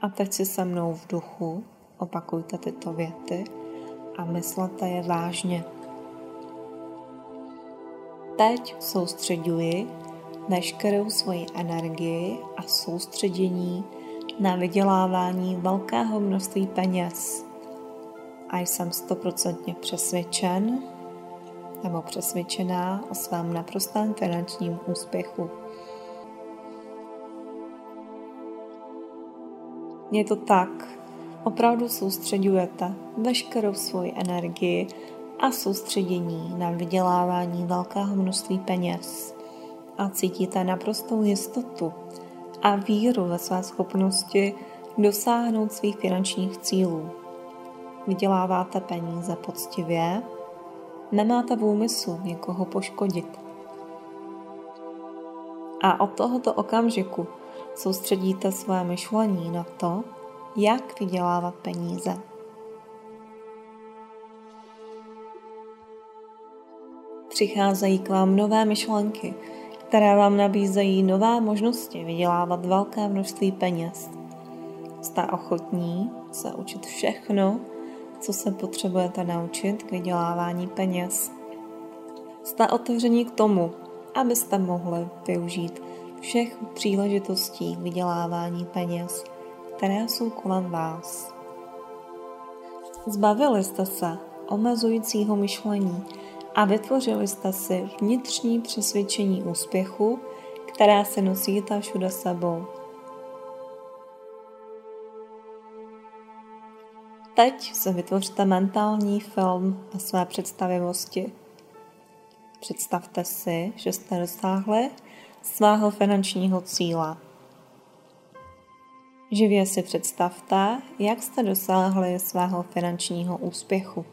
A teď si se mnou v duchu opakujte tyto věty a myslete je vážně. Teď soustředuji veškerou svoji energii a soustředění na vydělávání velkého množství peněz. A jsem stoprocentně přesvědčen nebo přesvědčená o svém naprostém finančním úspěchu. To tak, opravdu soustředujete veškerou svoji energii a soustředění na vydělávání velkého množství peněz a cítíte naprostou jistotu a víru ve své schopnosti dosáhnout svých finančních cílů. Vyděláváte peníze poctivě, nemáte v úmyslu někoho poškodit. A od tohoto okamžiku soustředíte své myšlení na to, jak vydělávat peníze. Přicházejí k vám nové myšlenky, které vám nabízejí nové možnosti vydělávat velké množství peněz. Jste ochotní se učit všechno, co se potřebujete naučit k vydělávání peněz. Jste otevření k tomu, abyste mohli využít všech příležitostí vydělávání peněz, které jsou kolem vás. Zbavili jste se omezujícího myšlení a vytvořili jste si vnitřní přesvědčení úspěchu, které se nosíte všude sebou. Teď se vytvořte mentální film na své představivosti. Představte si, že jste dosáhli svého finančního cíle. Živě si představte, jak jste dosáhli svého finančního úspěchu.